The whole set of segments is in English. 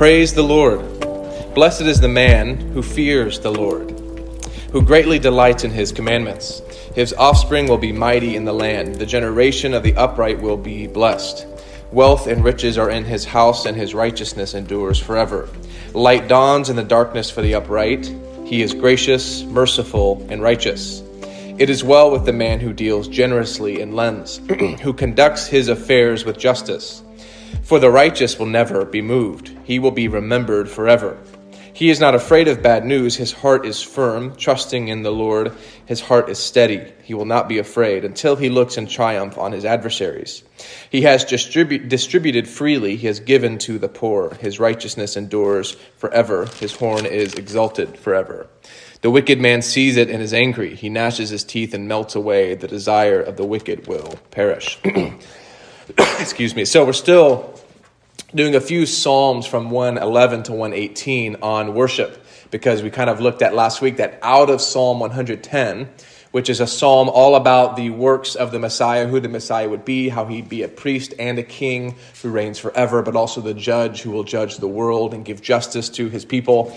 Praise the Lord. Blessed is the man who fears the Lord, who greatly delights in his commandments. His offspring will be mighty in the land. The generation of the upright will be blessed. Wealth and riches are in his house, and his righteousness endures forever. Light dawns in the darkness for the upright. He is gracious, merciful, and righteous. It is well with the man who deals generously and lends, who conducts his affairs with justice. For the righteous will never be moved, he will be remembered forever. He is not afraid of bad news. His heart is firm, trusting in the Lord. His heart is steady. He will not be afraid until he looks in triumph on his adversaries. He has distribu- distributed freely. He has given to the poor. His righteousness endures forever. His horn is exalted forever. The wicked man sees it and is angry. He gnashes his teeth and melts away. The desire of the wicked will perish. Excuse me. So we're still doing a few Psalms from 111 to 118 on worship because we kind of looked at last week that out of Psalm 110, which is a psalm all about the works of the Messiah, who the Messiah would be, how he'd be a priest and a king who reigns forever, but also the judge who will judge the world and give justice to his people.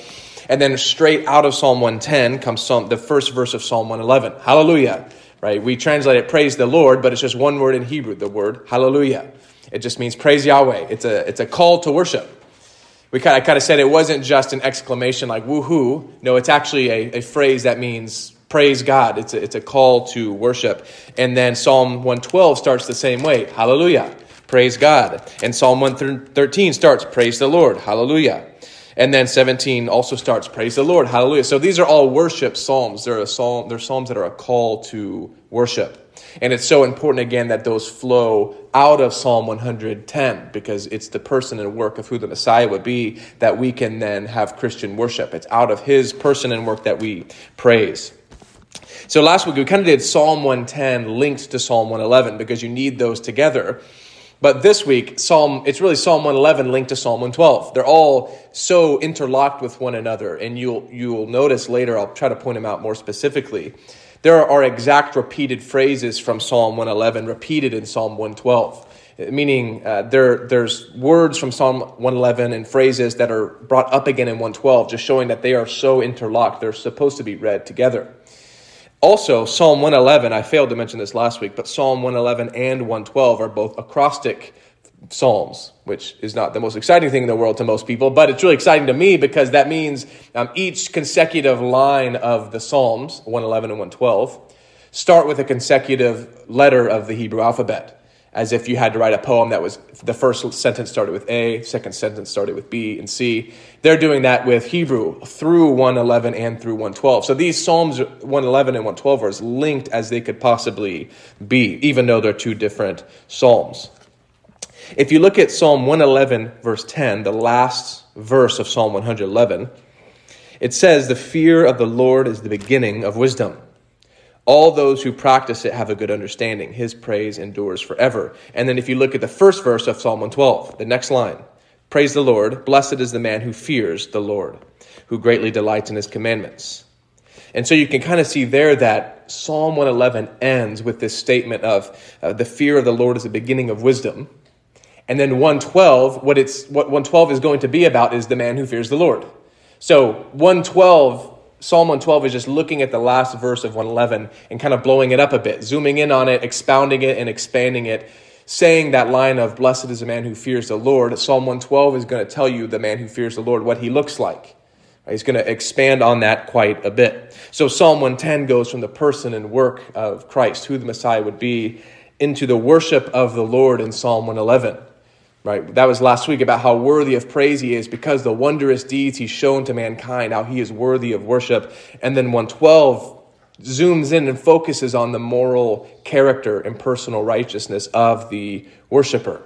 And then straight out of Psalm 110 comes Psalm, the first verse of Psalm 111. Hallelujah. Right? We translate it praise the Lord, but it's just one word in Hebrew, the word hallelujah. It just means praise Yahweh. It's a, it's a call to worship. We kind of, kind of said it wasn't just an exclamation like woohoo. No, it's actually a, a phrase that means praise God. It's a, it's a call to worship. And then Psalm 112 starts the same way. Hallelujah. Praise God. And Psalm 113 starts, praise the Lord. Hallelujah. And then 17 also starts, praise the Lord. Hallelujah. So these are all worship psalms. They're, a psalm, they're psalms that are a call to worship. And it's so important, again, that those flow out of Psalm 110 because it's the person and work of who the Messiah would be that we can then have Christian worship. It's out of his person and work that we praise. So last week we kind of did Psalm 110 linked to Psalm 111 because you need those together. But this week, Psalm, it's really Psalm 111 linked to Psalm 112. They're all so interlocked with one another. And you'll, you'll notice later, I'll try to point them out more specifically there are exact repeated phrases from Psalm 111 repeated in Psalm 112 meaning uh, there, there's words from Psalm 111 and phrases that are brought up again in 112, just showing that they are so interlocked. They're supposed to be read together. Also, Psalm 111, I failed to mention this last week, but Psalm 111 and 112 are both acrostic Psalms, which is not the most exciting thing in the world to most people, but it's really exciting to me because that means um, each consecutive line of the Psalms, 111 and 112, start with a consecutive letter of the Hebrew alphabet, as if you had to write a poem that was the first sentence started with A, second sentence started with B and C. They're doing that with Hebrew through 111 and through 112. So these Psalms 111 and 112 are as linked as they could possibly be, even though they're two different Psalms. If you look at Psalm 111, verse 10, the last verse of Psalm 111, it says, The fear of the Lord is the beginning of wisdom. All those who practice it have a good understanding. His praise endures forever. And then if you look at the first verse of Psalm 112, the next line Praise the Lord. Blessed is the man who fears the Lord, who greatly delights in his commandments. And so you can kind of see there that Psalm 111 ends with this statement of uh, the fear of the Lord is the beginning of wisdom. And then 112, what, it's, what 112 is going to be about is the man who fears the Lord. So 112, Psalm 112 is just looking at the last verse of 111 and kind of blowing it up a bit, zooming in on it, expounding it, and expanding it, saying that line of, Blessed is the man who fears the Lord. Psalm 112 is going to tell you the man who fears the Lord, what he looks like. He's going to expand on that quite a bit. So Psalm 110 goes from the person and work of Christ, who the Messiah would be, into the worship of the Lord in Psalm 111 right? That was last week about how worthy of praise he is because the wondrous deeds he's shown to mankind, how he is worthy of worship. And then 112 zooms in and focuses on the moral character and personal righteousness of the worshiper.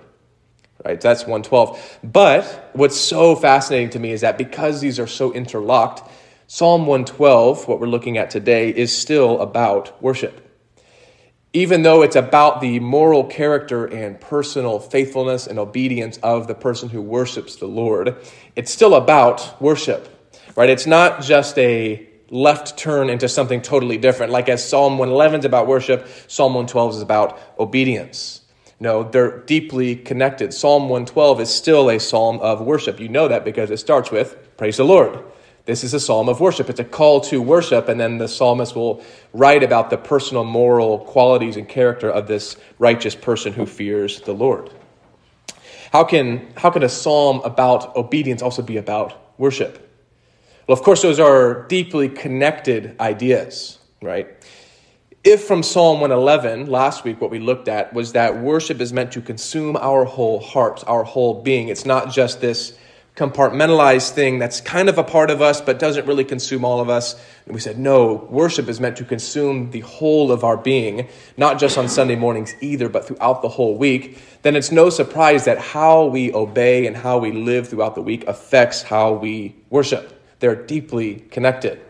Right? That's 112. But what's so fascinating to me is that because these are so interlocked, Psalm 112, what we're looking at today, is still about worship even though it's about the moral character and personal faithfulness and obedience of the person who worships the Lord, it's still about worship, right? It's not just a left turn into something totally different. Like as Psalm 111 is about worship, Psalm 112 is about obedience. No, they're deeply connected. Psalm 112 is still a psalm of worship. You know that because it starts with, Praise the Lord. This is a psalm of worship. It's a call to worship, and then the psalmist will write about the personal moral qualities and character of this righteous person who fears the Lord. How can, how can a psalm about obedience also be about worship? Well, of course, those are deeply connected ideas, right? If from Psalm 111, last week, what we looked at was that worship is meant to consume our whole heart, our whole being. It's not just this compartmentalized thing that's kind of a part of us but doesn't really consume all of us. And we said, no, worship is meant to consume the whole of our being, not just on Sunday mornings either, but throughout the whole week. Then it's no surprise that how we obey and how we live throughout the week affects how we worship. They're deeply connected.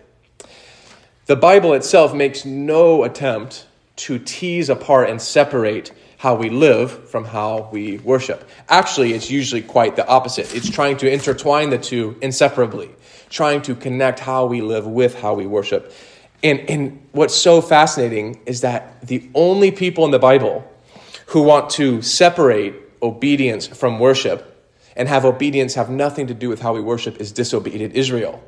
The Bible itself makes no attempt to tease apart and separate how we live from how we worship. Actually, it's usually quite the opposite. It's trying to intertwine the two inseparably, trying to connect how we live with how we worship. And, and what's so fascinating is that the only people in the Bible who want to separate obedience from worship and have obedience have nothing to do with how we worship is disobedient Israel.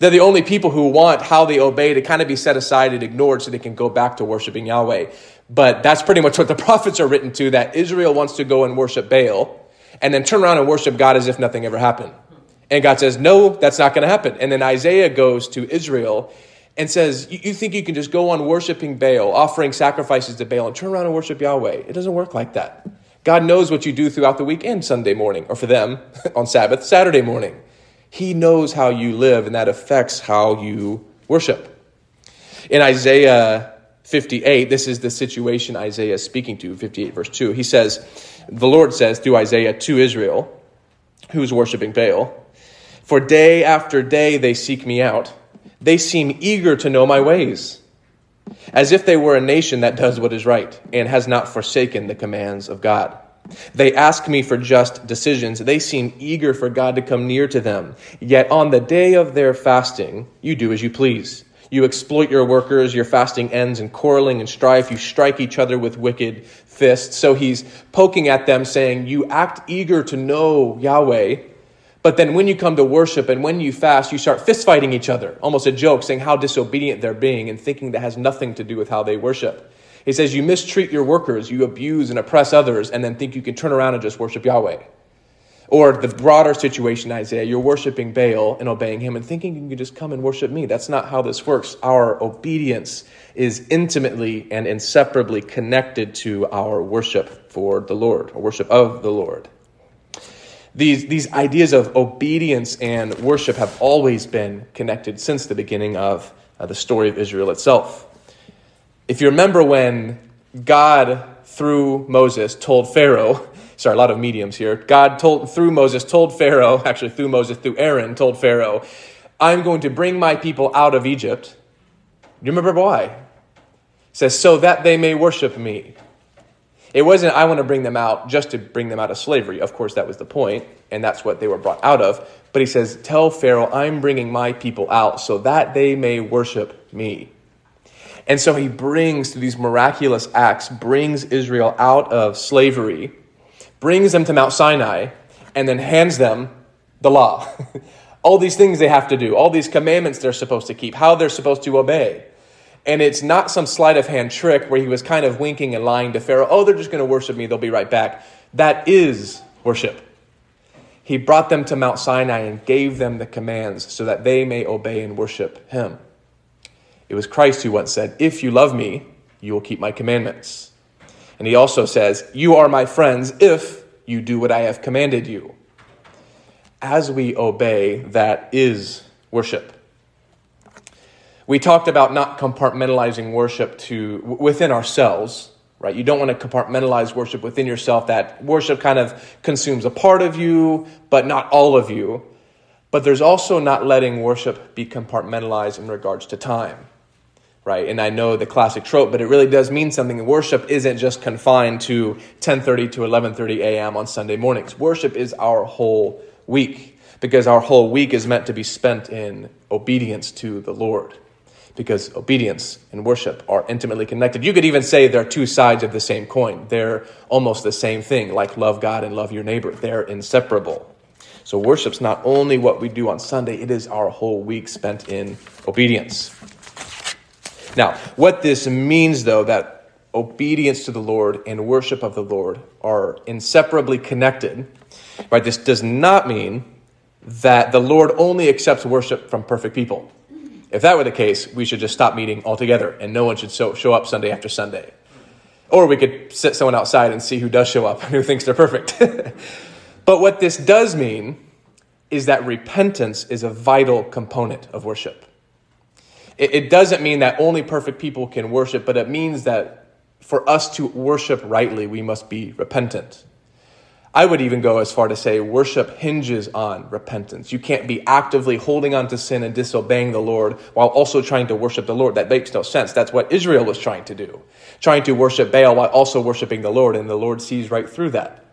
They're the only people who want how they obey to kind of be set aside and ignored so they can go back to worshiping Yahweh. But that's pretty much what the prophets are written to that Israel wants to go and worship Baal and then turn around and worship God as if nothing ever happened. And God says, No, that's not going to happen. And then Isaiah goes to Israel and says, You think you can just go on worshiping Baal, offering sacrifices to Baal, and turn around and worship Yahweh? It doesn't work like that. God knows what you do throughout the week and Sunday morning, or for them on Sabbath, Saturday morning. He knows how you live, and that affects how you worship. In Isaiah 58, this is the situation Isaiah is speaking to, 58 verse 2. He says, The Lord says through Isaiah to Israel, who's worshiping Baal, For day after day they seek me out. They seem eager to know my ways, as if they were a nation that does what is right and has not forsaken the commands of God. They ask me for just decisions. They seem eager for God to come near to them. Yet on the day of their fasting, you do as you please. You exploit your workers, your fasting ends in quarreling and strife. You strike each other with wicked fists. So he's poking at them, saying, You act eager to know Yahweh, but then when you come to worship and when you fast, you start fist fighting each other. Almost a joke, saying how disobedient they're being and thinking that has nothing to do with how they worship. He says, You mistreat your workers, you abuse and oppress others, and then think you can turn around and just worship Yahweh. Or the broader situation, Isaiah, you're worshiping Baal and obeying him and thinking you can just come and worship me. That's not how this works. Our obedience is intimately and inseparably connected to our worship for the Lord, or worship of the Lord. These, these ideas of obedience and worship have always been connected since the beginning of uh, the story of Israel itself. If you remember when God, through Moses, told Pharaoh, sorry, a lot of mediums here, God told, through Moses, told Pharaoh, actually through Moses, through Aaron, told Pharaoh, I'm going to bring my people out of Egypt. Do you remember why? It says, so that they may worship me. It wasn't, I want to bring them out just to bring them out of slavery. Of course, that was the point, and that's what they were brought out of. But he says, Tell Pharaoh, I'm bringing my people out so that they may worship me. And so he brings, through these miraculous acts, brings Israel out of slavery, brings them to Mount Sinai, and then hands them the law. all these things they have to do, all these commandments they're supposed to keep, how they're supposed to obey. And it's not some sleight of hand trick where he was kind of winking and lying to Pharaoh, oh, they're just going to worship me, they'll be right back. That is worship. He brought them to Mount Sinai and gave them the commands so that they may obey and worship him. It was Christ who once said, If you love me, you will keep my commandments. And he also says, You are my friends if you do what I have commanded you. As we obey, that is worship. We talked about not compartmentalizing worship to within ourselves, right? You don't want to compartmentalize worship within yourself that worship kind of consumes a part of you, but not all of you. But there's also not letting worship be compartmentalized in regards to time right? And I know the classic trope, but it really does mean something. Worship isn't just confined to 10:30 to 11:30 a.m. on Sunday mornings. Worship is our whole week because our whole week is meant to be spent in obedience to the Lord. because obedience and worship are intimately connected. You could even say they're two sides of the same coin. They're almost the same thing, like love God and love your neighbor. They're inseparable. So, worship's not only what we do on Sunday, it is our whole week spent in obedience. Now, what this means, though, that obedience to the Lord and worship of the Lord are inseparably connected, right? This does not mean that the Lord only accepts worship from perfect people. If that were the case, we should just stop meeting altogether and no one should show, show up Sunday after Sunday. Or we could sit someone outside and see who does show up and who thinks they're perfect. but what this does mean is that repentance is a vital component of worship. It, it doesn't mean that only perfect people can worship, but it means that for us to worship rightly, we must be repentant. I would even go as far to say worship hinges on repentance. You can't be actively holding on to sin and disobeying the Lord while also trying to worship the Lord. That makes no sense. That's what Israel was trying to do. Trying to worship Baal while also worshiping the Lord, and the Lord sees right through that.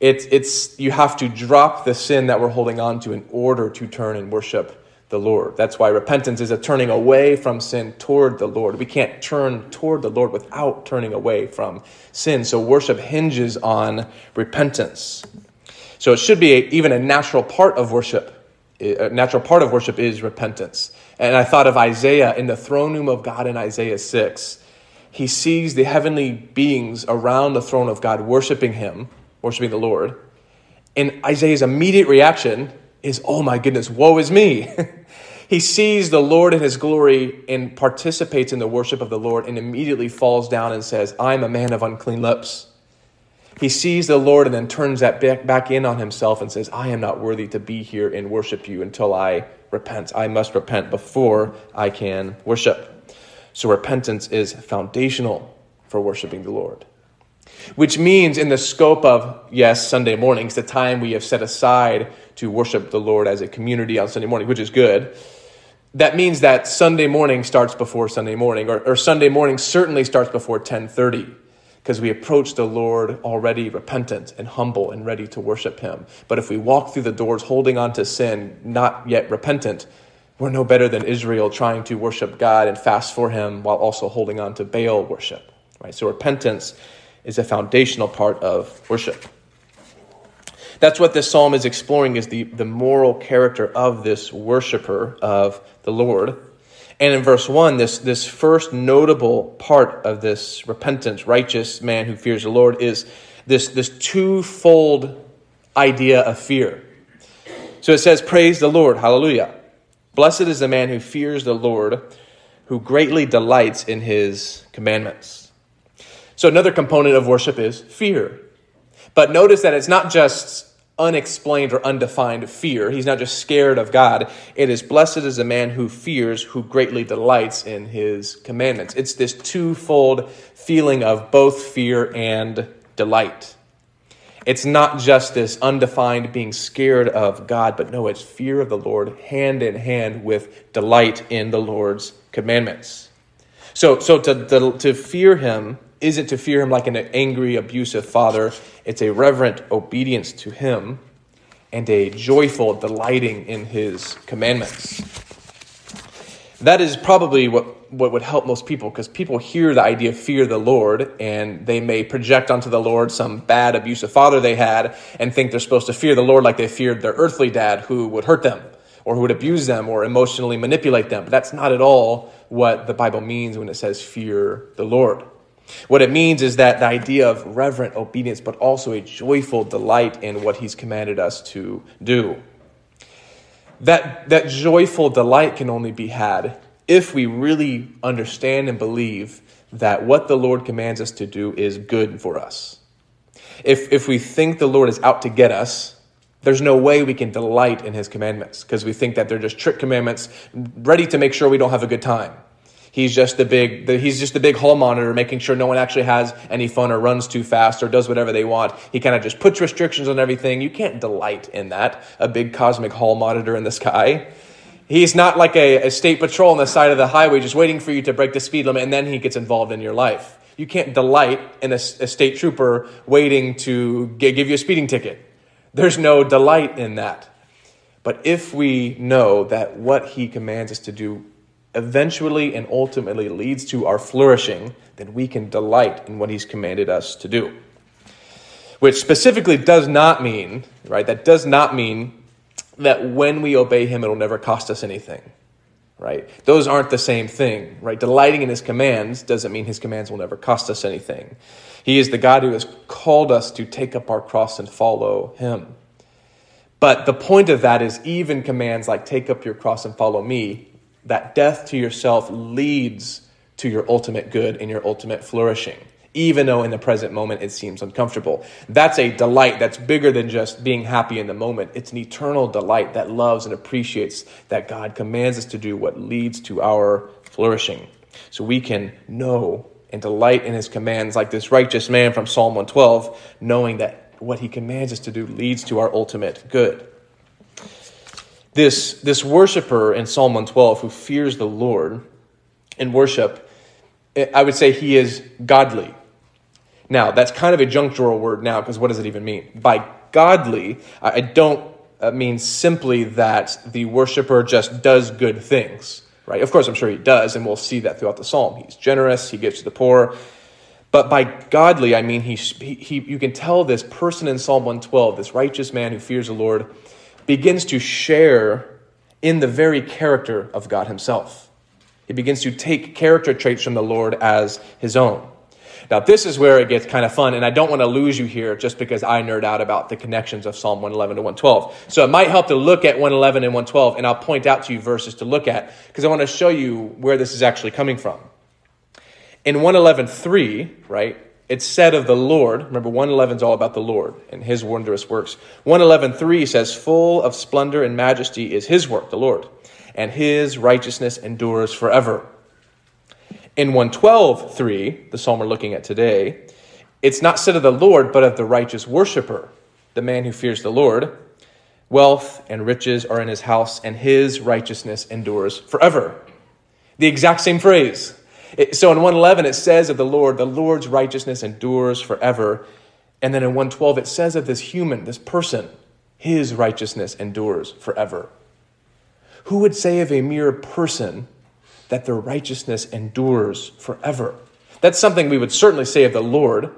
It's, it's, you have to drop the sin that we're holding on to in order to turn and worship the Lord. That's why repentance is a turning away from sin toward the Lord. We can't turn toward the Lord without turning away from sin. So worship hinges on repentance. So it should be a, even a natural part of worship. A natural part of worship is repentance. And I thought of Isaiah in the throne room of God in Isaiah 6. He sees the heavenly beings around the throne of God worshiping him, worshiping the Lord. And Isaiah's immediate reaction is, oh my goodness, woe is me. he sees the Lord in his glory and participates in the worship of the Lord and immediately falls down and says, I'm a man of unclean lips. He sees the Lord and then turns that back, back in on himself and says, I am not worthy to be here and worship you until I repent. I must repent before I can worship. So repentance is foundational for worshiping the Lord which means in the scope of, yes, Sunday mornings, the time we have set aside to worship the Lord as a community on Sunday morning, which is good. That means that Sunday morning starts before Sunday morning, or, or Sunday morning certainly starts before 1030 because we approach the Lord already repentant and humble and ready to worship Him. But if we walk through the doors holding on to sin, not yet repentant, we're no better than Israel trying to worship God and fast for Him while also holding on to Baal worship. Right? So repentance is a foundational part of worship. That's what this psalm is exploring is the, the moral character of this worshiper of the Lord. And in verse 1, this, this first notable part of this repentant, righteous man who fears the Lord is this, this twofold idea of fear. So it says, Praise the Lord, hallelujah. Blessed is the man who fears the Lord, who greatly delights in his commandments. So, another component of worship is fear. But notice that it's not just unexplained or undefined fear. He's not just scared of God. It is blessed is a man who fears, who greatly delights in his commandments. It's this twofold feeling of both fear and delight. It's not just this undefined being scared of God, but no, it's fear of the Lord hand in hand with delight in the Lord's commandments. So, so to, to, to fear him isn't to fear him like an angry, abusive father. It's a reverent obedience to him and a joyful delighting in his commandments. That is probably what, what would help most people because people hear the idea fear the Lord and they may project onto the Lord some bad, abusive father they had and think they're supposed to fear the Lord like they feared their earthly dad who would hurt them or who would abuse them or emotionally manipulate them. But that's not at all what the Bible means when it says fear the Lord. What it means is that the idea of reverent obedience, but also a joyful delight in what he's commanded us to do. That, that joyful delight can only be had if we really understand and believe that what the Lord commands us to do is good for us. If, if we think the Lord is out to get us, there's no way we can delight in his commandments because we think that they're just trick commandments ready to make sure we don't have a good time. He's just the big, the, he's just the big hall monitor, making sure no one actually has any fun or runs too fast or does whatever they want. He kind of just puts restrictions on everything. You can't delight in that. A big cosmic hall monitor in the sky. He's not like a, a state patrol on the side of the highway just waiting for you to break the speed limit and then he gets involved in your life. You can't delight in a, a state trooper waiting to give you a speeding ticket. There's no delight in that. But if we know that what he commands us to do eventually and ultimately leads to our flourishing, then we can delight in what he's commanded us to do. Which specifically does not mean, right, that does not mean that when we obey him, it'll never cost us anything, right? Those aren't the same thing, right? Delighting in his commands doesn't mean his commands will never cost us anything. He is the God who has called us to take up our cross and follow him. But the point of that is even commands like take up your cross and follow me, that death to yourself leads to your ultimate good and your ultimate flourishing, even though in the present moment it seems uncomfortable. That's a delight that's bigger than just being happy in the moment. It's an eternal delight that loves and appreciates that God commands us to do what leads to our flourishing. So we can know and delight in his commands like this righteous man from Psalm 112, knowing that what he commands us to do leads to our ultimate good. This, this worshiper in Psalm 112 who fears the Lord in worship, I would say he is godly. Now, that's kind of a drawer word now because what does it even mean? By godly, I don't uh, mean simply that the worshiper just does good things, right? Of course, I'm sure he does, and we'll see that throughout the psalm. He's generous, he gives to the poor, but by godly, I mean he, he, you can tell this person in Psalm 112, this righteous man who fears the Lord, begins to share in the very character of God himself. He begins to take character traits from the Lord as his own. Now, this is where it gets kind of fun, and I don't want to lose you here just because I nerd out about the connections of Psalm 111 to 112. So it might help to look at 111 and 112, and I'll point out to you verses to look at because I want to show you where this is actually coming from. In 111.3, right, it's said of the Lord, remember 111 is all about the Lord and his wondrous works. 111.3 says, Full of splendor and majesty is his work, the Lord, and his righteousness endures forever. In 112.3, the psalm we're looking at today, it's not said of the Lord, but of the righteous worshiper, the man who fears the Lord. Wealth and riches are in his house, and his righteousness endures forever. The exact same phrase. It, so in 111, it says of the Lord, the Lord's righteousness endures forever. And then in 112, it says of this human, this person, his righteousness endures forever. Who would say of a mere person that their righteousness endures forever? That's something we would certainly say of the Lord,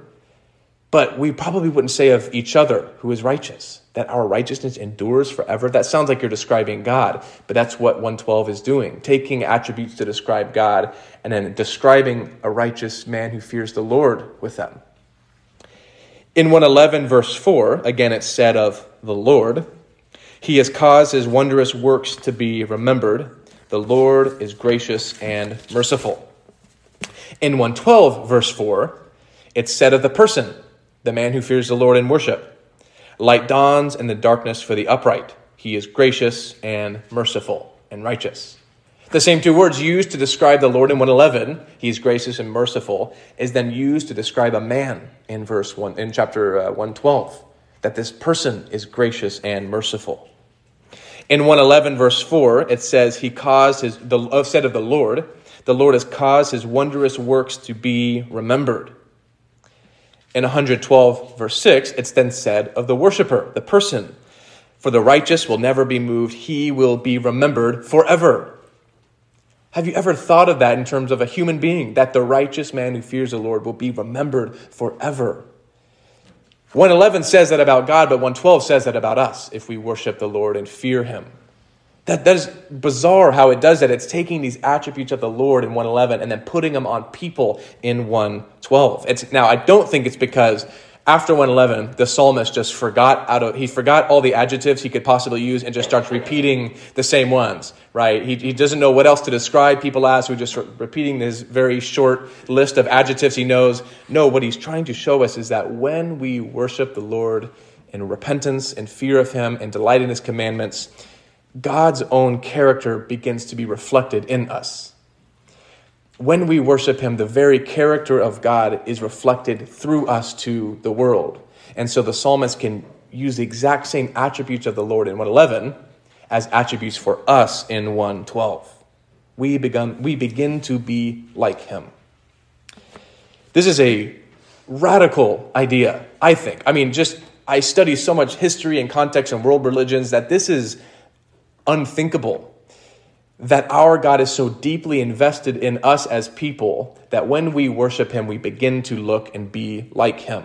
but we probably wouldn't say of each other who is righteous that our righteousness endures forever. That sounds like you're describing God, but that's what 112 is doing taking attributes to describe God and then describing a righteous man who fears the Lord with them. In 111, verse 4, again it's said of the Lord, He has caused His wondrous works to be remembered. The Lord is gracious and merciful. In 112, verse 4, it's said of the person, the man who fears the Lord in worship. Light dawns in the darkness for the upright. He is gracious and merciful and righteous. The same two words used to describe the Lord in 111, he is gracious and merciful, is then used to describe a man in verse 1 in chapter uh, 112, that this person is gracious and merciful. In 111 verse 4, it says he caused his the said of the Lord, the Lord has caused his wondrous works to be remembered. In 112, verse 6, it's then said of the worshiper, the person, For the righteous will never be moved, he will be remembered forever. Have you ever thought of that in terms of a human being, that the righteous man who fears the Lord will be remembered forever? 111 says that about God, but 112 says that about us if we worship the Lord and fear him. That, that is bizarre how it does that. It's taking these attributes of the Lord in 111 and then putting them on people in 112. It's, now, I don't think it's because after 111, the psalmist just forgot out of, he forgot all the adjectives he could possibly use and just starts repeating the same ones, right? He, he doesn't know what else to describe people as, so just repeating this very short list of adjectives he knows. No, what he's trying to show us is that when we worship the Lord in repentance and fear of him and delight in his commandments, God's own character begins to be reflected in us. When we worship Him, the very character of God is reflected through us to the world. And so the psalmist can use the exact same attributes of the Lord in 111 as attributes for us in 112. We, begun, we begin to be like Him. This is a radical idea, I think. I mean, just I study so much history and context and world religions that this is unthinkable. that our God is so deeply invested in us as people that when we worship Him, we begin to look and be like Him.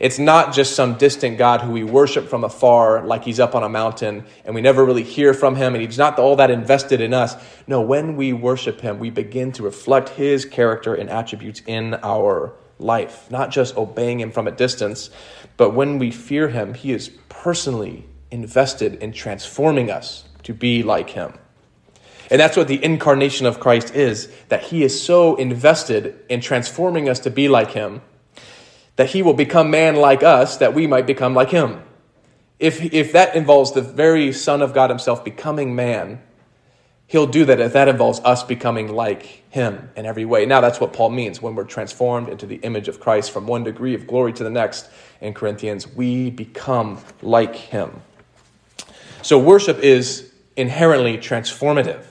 It's not just some distant God who we worship from afar, like He's up on a mountain, and we never really hear from Him, and He's not all that invested in us. No, when we worship Him, we begin to reflect His character and attributes in our life, not just obeying Him from a distance, but when we fear Him, He is personally invested in transforming us to be like Him. And that's what the incarnation of Christ is that he is so invested in transforming us to be like him that he will become man like us that we might become like him. If, if that involves the very Son of God himself becoming man, he'll do that if that involves us becoming like him in every way. Now, that's what Paul means when we're transformed into the image of Christ from one degree of glory to the next in Corinthians. We become like him. So, worship is inherently transformative.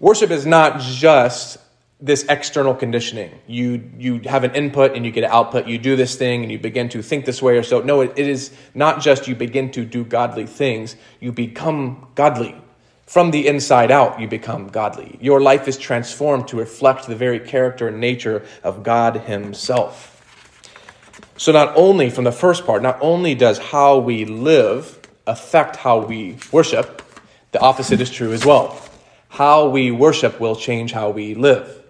Worship is not just this external conditioning. You you have an input and you get an output. You do this thing and you begin to think this way or so. No, it, it is not just you begin to do godly things. You become godly. From the inside out, you become godly. Your life is transformed to reflect the very character and nature of God Himself. So, not only from the first part, not only does how we live affect how we worship, the opposite is true as well how we worship will change how we live.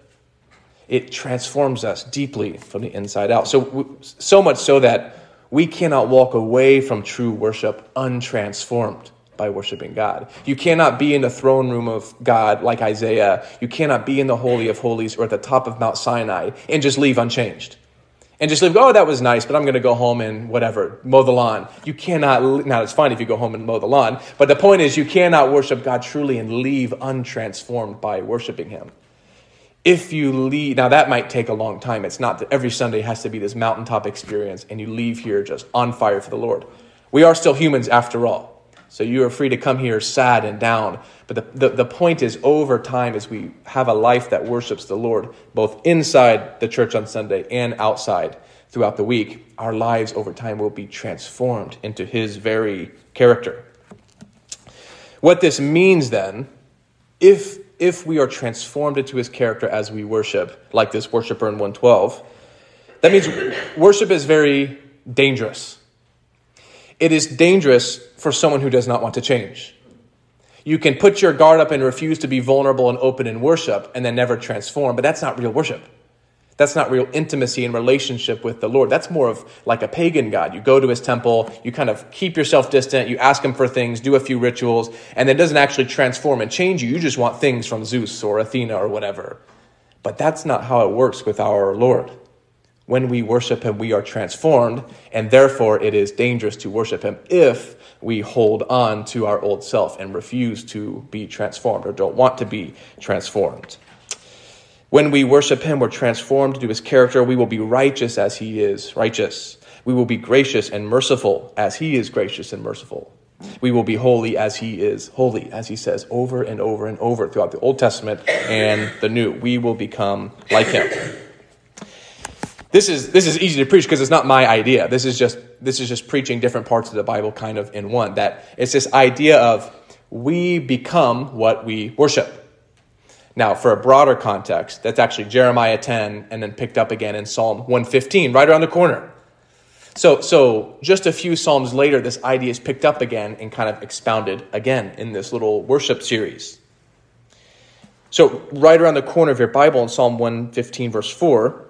It transforms us deeply from the inside out. So, so much so that we cannot walk away from true worship untransformed by worshiping God. You cannot be in the throne room of God like Isaiah. You cannot be in the Holy of Holies or at the top of Mount Sinai and just leave unchanged and just live, oh, that was nice, but I'm going to go home and whatever, mow the lawn. You cannot, now it's fine if you go home and mow the lawn, but the point is you cannot worship God truly and leave untransformed by worshiping Him. If you leave, now that might take a long time. It's not that every Sunday has to be this mountaintop experience and you leave here just on fire for the Lord. We are still humans after all. So you are free to come here sad and down. But the, the, the, point is, over time, as we have a life that worships the Lord, both inside the church on Sunday and outside throughout the week, our lives over time will be transformed into His very character. What this means then, if, if we are transformed into His character as we worship, like this worshiper in 112, that means worship is very dangerous. It is dangerous for someone who does not want to change. You can put your guard up and refuse to be vulnerable and open in worship and then never transform, but that's not real worship. That's not real intimacy and relationship with the Lord. That's more of like a pagan God. You go to his temple, you kind of keep yourself distant, you ask him for things, do a few rituals, and it doesn't actually transform and change you. You just want things from Zeus or Athena or whatever. But that's not how it works with our Lord. When we worship him, we are transformed, and therefore it is dangerous to worship him if we hold on to our old self and refuse to be transformed or don't want to be transformed. When we worship him, we're transformed to his character. We will be righteous as he is righteous. We will be gracious and merciful as he is gracious and merciful. We will be holy as he is holy, as he says over and over and over throughout the Old Testament and the New. We will become like him this is this is easy to preach because it's not my idea. This is just this is just preaching different parts of the Bible kind of in one. That it's this idea of we become what we worship. Now, for a broader context, that's actually Jeremiah 10 and then picked up again in Psalm 115, right around the corner. So, so just a few Psalms later, this idea is picked up again and kind of expounded again in this little worship series. So, right around the corner of your Bible in Psalm 115, verse 4,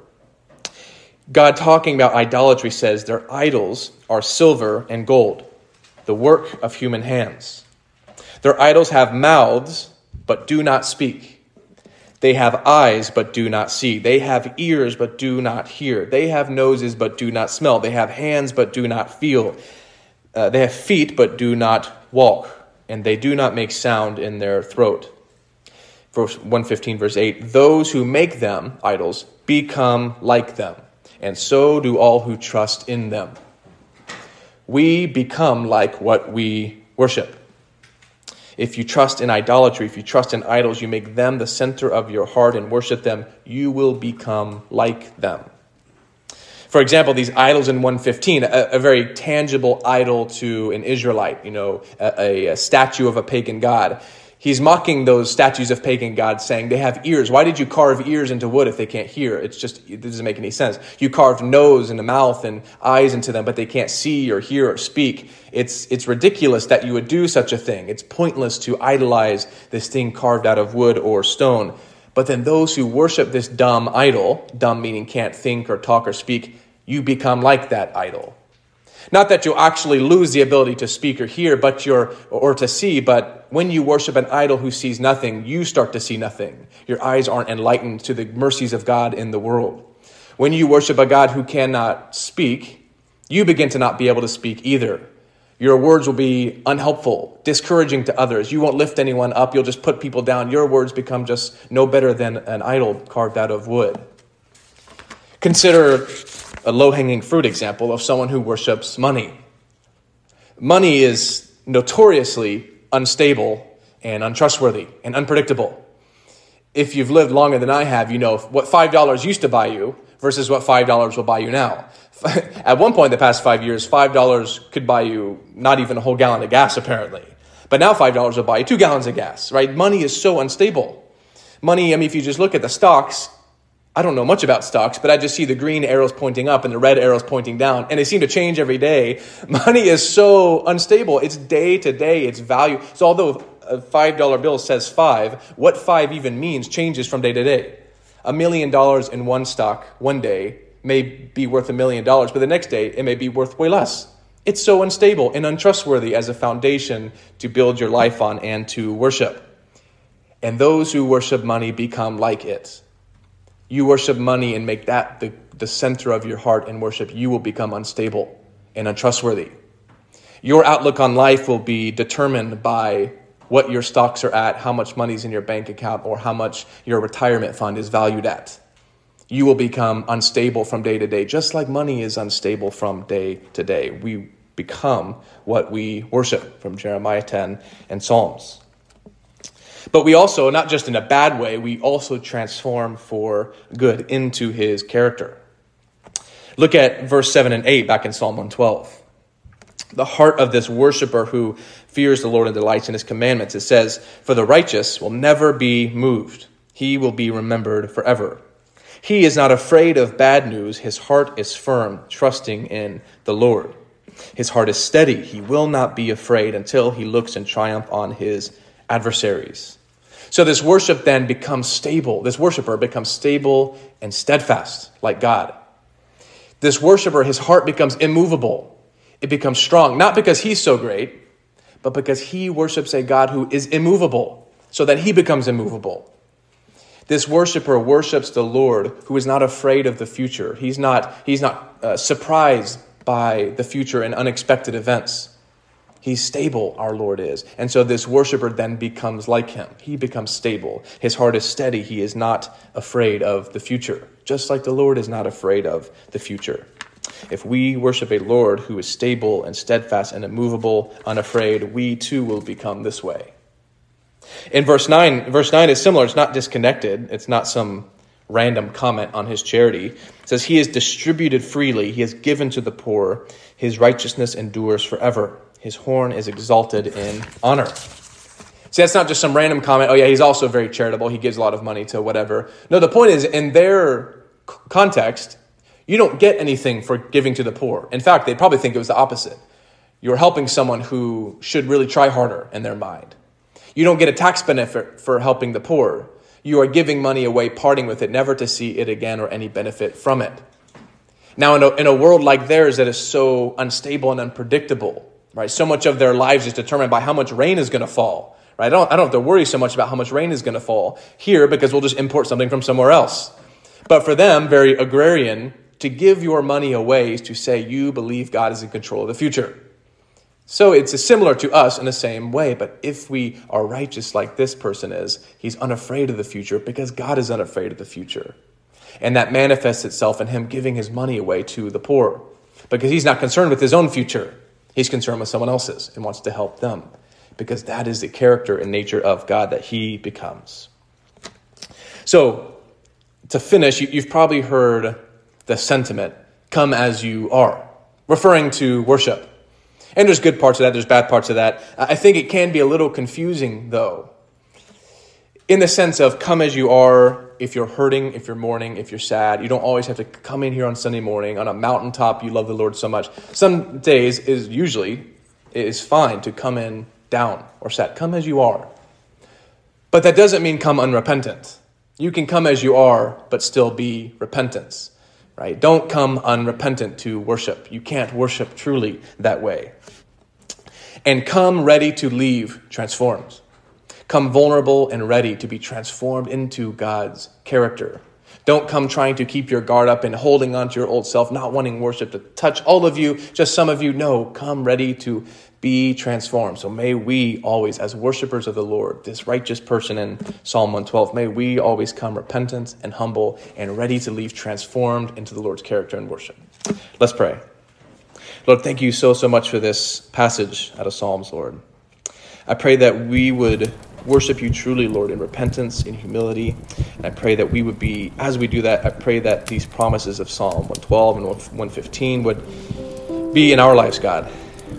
God, talking about idolatry, says their idols are silver and gold, the work of human hands. Their idols have mouths, but do not speak. They have eyes, but do not see. They have ears, but do not hear. They have noses, but do not smell. They have hands, but do not feel. Uh, they have feet, but do not walk. And they do not make sound in their throat. Verse 115, verse 8 Those who make them, idols, become like them and so do all who trust in them. We become like what we worship. If you trust in idolatry, if you trust in idols, you make them the center of your heart and worship them, you will become like them. For example, these idols in 115, a, a very tangible idol to an Israelite, you know, a, a statue of a pagan god. He's mocking those statues of pagan gods, saying they have ears. Why did you carve ears into wood if they can't hear? It's just, it doesn't make any sense. You carved nose and a mouth and eyes into them, but they can't see or hear or speak. It's, it's ridiculous that you would do such a thing. It's pointless to idolize this thing carved out of wood or stone. But then those who worship this dumb idol, dumb meaning can't think or talk or speak, you become like that idol. Not that you'll actually lose the ability to speak or hear, but you're, or to see, but when you worship an idol who sees nothing, you start to see nothing. Your eyes aren't enlightened to the mercies of God in the world. When you worship a God who cannot speak, you begin to not be able to speak either. Your words will be unhelpful, discouraging to others. You won't lift anyone up. You'll just put people down. Your words become just no better than an idol carved out of wood. Consider a low hanging fruit example of someone who worships money. Money is notoriously unstable and untrustworthy and unpredictable. If you've lived longer than I have, you know what $5 used to buy you versus what $5 will buy you now. At one point in the past five years, $5 could buy you not even a whole gallon of gas, apparently. But now $5 will buy you two gallons of gas, right? Money is so unstable. Money, I mean, if you just look at the stocks, I don't know much about stocks, but I just see the green arrows pointing up and the red arrows pointing down, and they seem to change every day. Money is so unstable. It's day to day, its value. So, although a $5 bill says five, what five even means changes from day to day. A million dollars in one stock one day may be worth a million dollars, but the next day it may be worth way less. It's so unstable and untrustworthy as a foundation to build your life on and to worship. And those who worship money become like it you worship money and make that the, the center of your heart and worship, you will become unstable and untrustworthy. Your outlook on life will be determined by what your stocks are at, how much money is in your bank account, or how much your retirement fund is valued at. You will become unstable from day to day, just like money is unstable from day to day. We become what we worship from Jeremiah 10 and Psalms. But we also, not just in a bad way, we also transform for good into his character. Look at verse 7 and 8 back in Psalm 112. The heart of this worshiper who fears the Lord and delights in his commandments. It says, For the righteous will never be moved, he will be remembered forever. He is not afraid of bad news, his heart is firm, trusting in the Lord. His heart is steady, he will not be afraid until he looks in triumph on his adversaries. So this worship then becomes stable. This worshiper becomes stable and steadfast like God. This worshiper, his heart becomes immovable. It becomes strong, not because he's so great, but because he worships a God who is immovable, so that he becomes immovable. This worshiper worships the Lord who is not afraid of the future. He's not, he's not uh, surprised by the future and unexpected events. He's stable, our Lord is. And so this worshiper then becomes like him. He becomes stable. His heart is steady. He is not afraid of the future, just like the Lord is not afraid of the future. If we worship a Lord who is stable and steadfast and immovable, unafraid, we too will become this way. In verse 9, verse 9 is similar. It's not disconnected. It's not some random comment on his charity. It says, He is distributed freely, He has given to the poor, His righteousness endures forever. His horn is exalted in honor. See, that's not just some random comment. Oh, yeah, he's also very charitable. He gives a lot of money to whatever. No, the point is, in their context, you don't get anything for giving to the poor. In fact, they'd probably think it was the opposite. You're helping someone who should really try harder in their mind. You don't get a tax benefit for helping the poor. You are giving money away, parting with it, never to see it again or any benefit from it. Now, in a, in a world like theirs that is so unstable and unpredictable, right? So much of their lives is determined by how much rain is going to fall, right? I don't, I don't have to worry so much about how much rain is going to fall here because we'll just import something from somewhere else. But for them, very agrarian, to give your money away is to say you believe God is in control of the future. So it's similar to us in the same way, but if we are righteous like this person is, he's unafraid of the future because God is unafraid of the future. And that manifests itself in him giving his money away to the poor because he's not concerned with his own future. He's concerned with someone else's and wants to help them because that is the character and nature of God that he becomes. So, to finish, you've probably heard the sentiment, come as you are, referring to worship. And there's good parts of that, there's bad parts of that. I think it can be a little confusing, though, in the sense of come as you are. If you're hurting, if you're mourning, if you're sad, you don't always have to come in here on Sunday morning on a mountaintop. You love the Lord so much. Some days is usually it is fine to come in down or sad. Come as you are. But that doesn't mean come unrepentant. You can come as you are, but still be repentance, right? Don't come unrepentant to worship. You can't worship truly that way. And come ready to leave transformed. Come vulnerable and ready to be transformed into God's character. Don't come trying to keep your guard up and holding on to your old self, not wanting worship to touch all of you, just some of you. No, come ready to be transformed. So may we always, as worshipers of the Lord, this righteous person in Psalm 112, may we always come repentant and humble and ready to leave transformed into the Lord's character and worship. Let's pray. Lord, thank you so, so much for this passage out of Psalms, Lord. I pray that we would worship you truly, Lord, in repentance, in humility. And I pray that we would be, as we do that, I pray that these promises of Psalm 112 and 115 would be in our lives, God,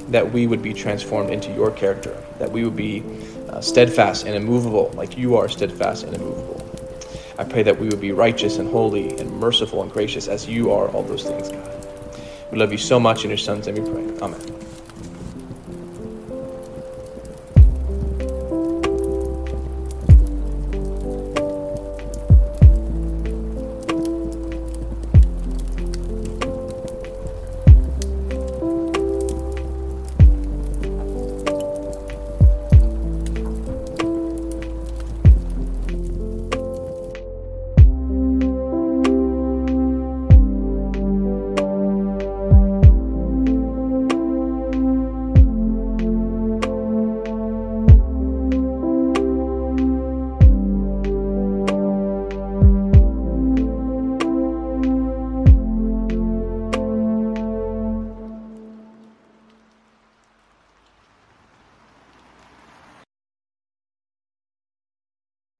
that we would be transformed into your character, that we would be uh, steadfast and immovable, like you are steadfast and immovable. I pray that we would be righteous and holy and merciful and gracious as you are all those things, God. We love you so much in your son's name we pray. Amen.